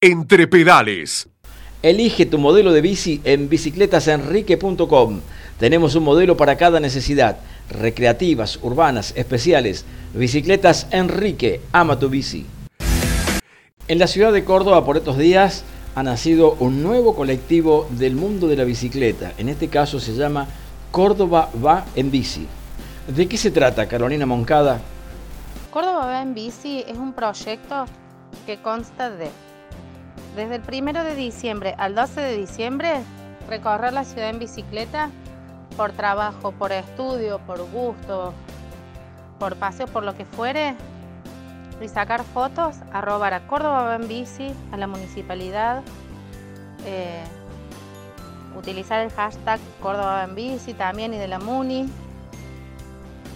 Entre pedales. Elige tu modelo de bici en bicicletasenrique.com. Tenemos un modelo para cada necesidad. Recreativas, urbanas, especiales. Bicicletas Enrique. Ama tu bici. En la ciudad de Córdoba por estos días ha nacido un nuevo colectivo del mundo de la bicicleta. En este caso se llama Córdoba va en bici. ¿De qué se trata, Carolina Moncada? Córdoba va en bici es un proyecto que consta de desde el primero de diciembre al 12 de diciembre, recorrer la ciudad en bicicleta por trabajo, por estudio, por gusto, por paseo, por lo que fuere, y sacar fotos, arrobar a Córdoba bici, a la municipalidad, eh, utilizar el hashtag Córdoba también y de la MUNI.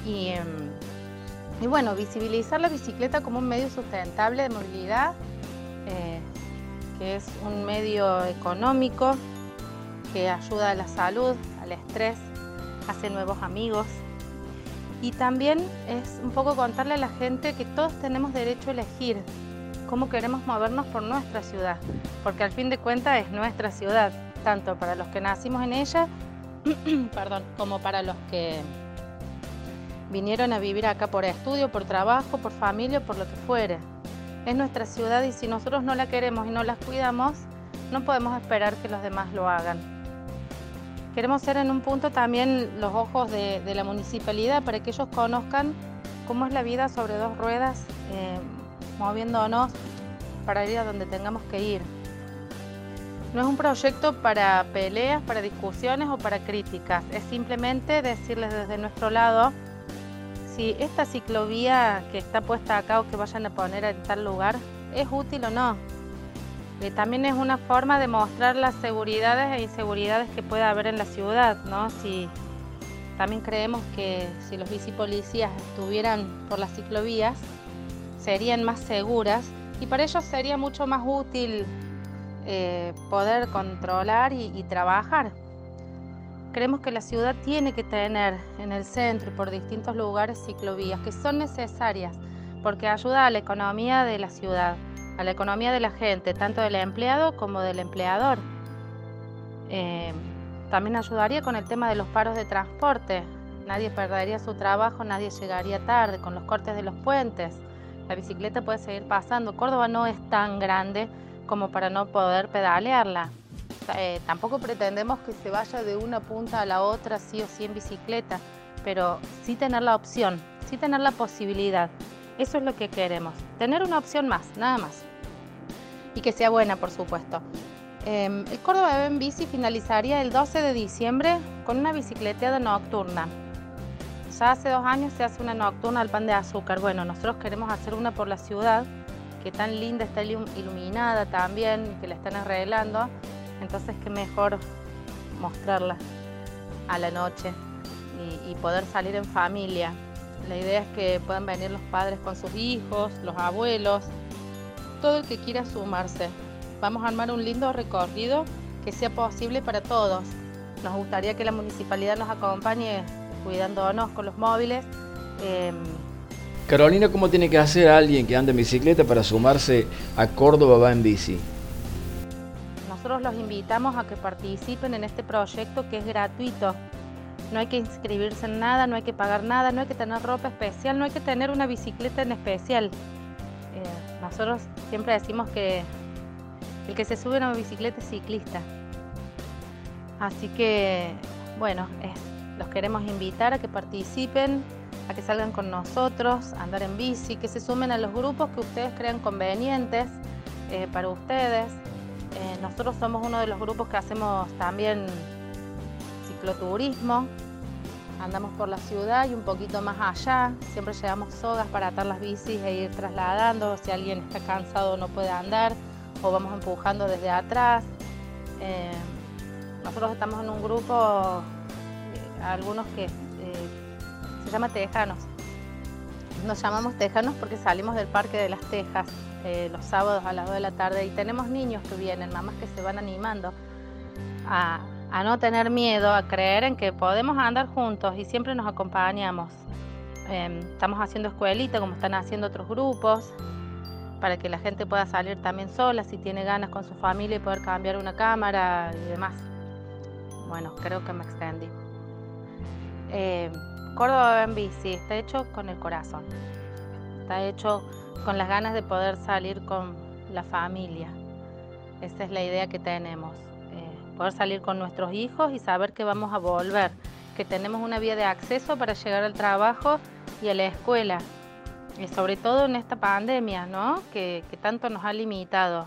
Y, em, y bueno, visibilizar la bicicleta como un medio sustentable de movilidad. Eh, es un medio económico que ayuda a la salud, al estrés, hace nuevos amigos. Y también es un poco contarle a la gente que todos tenemos derecho a elegir cómo queremos movernos por nuestra ciudad, porque al fin de cuentas es nuestra ciudad, tanto para los que nacimos en ella, perdón, como para los que vinieron a vivir acá por estudio, por trabajo, por familia, por lo que fuere es nuestra ciudad y si nosotros no la queremos y no la cuidamos, no podemos esperar que los demás lo hagan. Queremos ser en un punto también los ojos de, la municipalidad para que ellos conozcan cómo es la vida sobre dos ruedas, eh, moviéndonos para ir a donde tengamos que ir. No es un proyecto para peleas, para discusiones o para críticas, es simplemente decirles desde nuestro lado si esta ciclovía que está puesta acá o que vayan a poner en tal lugar es útil o no. Eh, también es una forma de mostrar las seguridades e inseguridades que puede haber en la ciudad, ¿no? Si, también creemos que si los bicipolicías estuvieran por las ciclovías, serían más seguras y para ellos sería mucho más útil eh, poder controlar y trabajar. Creemos que la ciudad tiene que tener en el centro y por distintos lugares ciclovías que son necesarias porque ayuda a la economía de la ciudad, a la economía de la gente, tanto del empleado como del empleador. Eh, también ayudaría con el tema de los paros de transporte. Nadie perdería su trabajo, nadie llegaría tarde con los cortes de los puentes. La bicicleta puede seguir pasando. Córdoba no es tan grande como para no poder pedalearla. Eh, tampoco pretendemos que se vaya de una punta a la otra sí o sí en bicicleta, pero sí tener la opción, sí tener la posibilidad. Eso es lo que queremos, tener una opción más, nada más. Y que sea buena, por supuesto. Em, el Córdoba en Bici finalizaría el 12 de diciembre con una bicicleteada nocturna. Ya hace dos años se hace una nocturna al pan de azúcar. Bueno, nosotros queremos hacer una por la ciudad, que tan linda está iluminada también, que la están arreglando. Entonces, qué mejor mostrarla a la noche y, poder salir en familia. La idea es que puedan venir los padres con sus hijos, los abuelos, todo el que quiera sumarse. Vamos a armar un lindo recorrido que sea posible para todos. Nos gustaría que la municipalidad nos acompañe cuidándonos con los móviles. Em, Carolina, ¿cómo tiene que hacer alguien que ande en bicicleta para sumarse a Córdoba va en bici? Nosotros los invitamos a que participen en este proyecto que es gratuito. No hay que inscribirse en nada, no hay que pagar nada, no hay que tener ropa especial, no hay que tener una bicicleta en especial. Eh, nosotros siempre decimos que el que se sube a una bicicleta es ciclista. Así que, bueno, los queremos invitar a que participen, a que salgan con nosotros, a andar en bici, que se sumen a los grupos que ustedes crean convenientes eh, para ustedes. Eh, nosotros somos uno de los grupos que hacemos también cicloturismo. Andamos por la ciudad y un poquito más allá. Siempre llevamos sogas para atar las bicis e ir trasladando si alguien está cansado o no puede andar o vamos empujando desde atrás. Eh, nosotros estamos en un grupo, eh, algunos que se llama Tejanos. Nos llamamos Tejanos porque salimos del Parque de las Tejas eh, los sábados a las 2 de la tarde y tenemos niños que vienen, mamás que se van animando a, no tener miedo, a creer en que podemos andar juntos y siempre nos acompañamos. Em, estamos haciendo escuelita como están haciendo otros grupos. para que la gente pueda salir también sola si tiene ganas con su familia y poder cambiar una cámara y demás. Bueno, creo que me extendí. Eh, Córdoba en bici está hecho con el corazón, está hecho con las ganas de poder salir con la familia. Esa es la idea que tenemos, eh, poder salir con nuestros hijos y saber que vamos a volver, que tenemos una vía de acceso para llegar al trabajo y a la escuela, y sobre todo en esta pandemia, ¿no? que tanto nos ha limitado.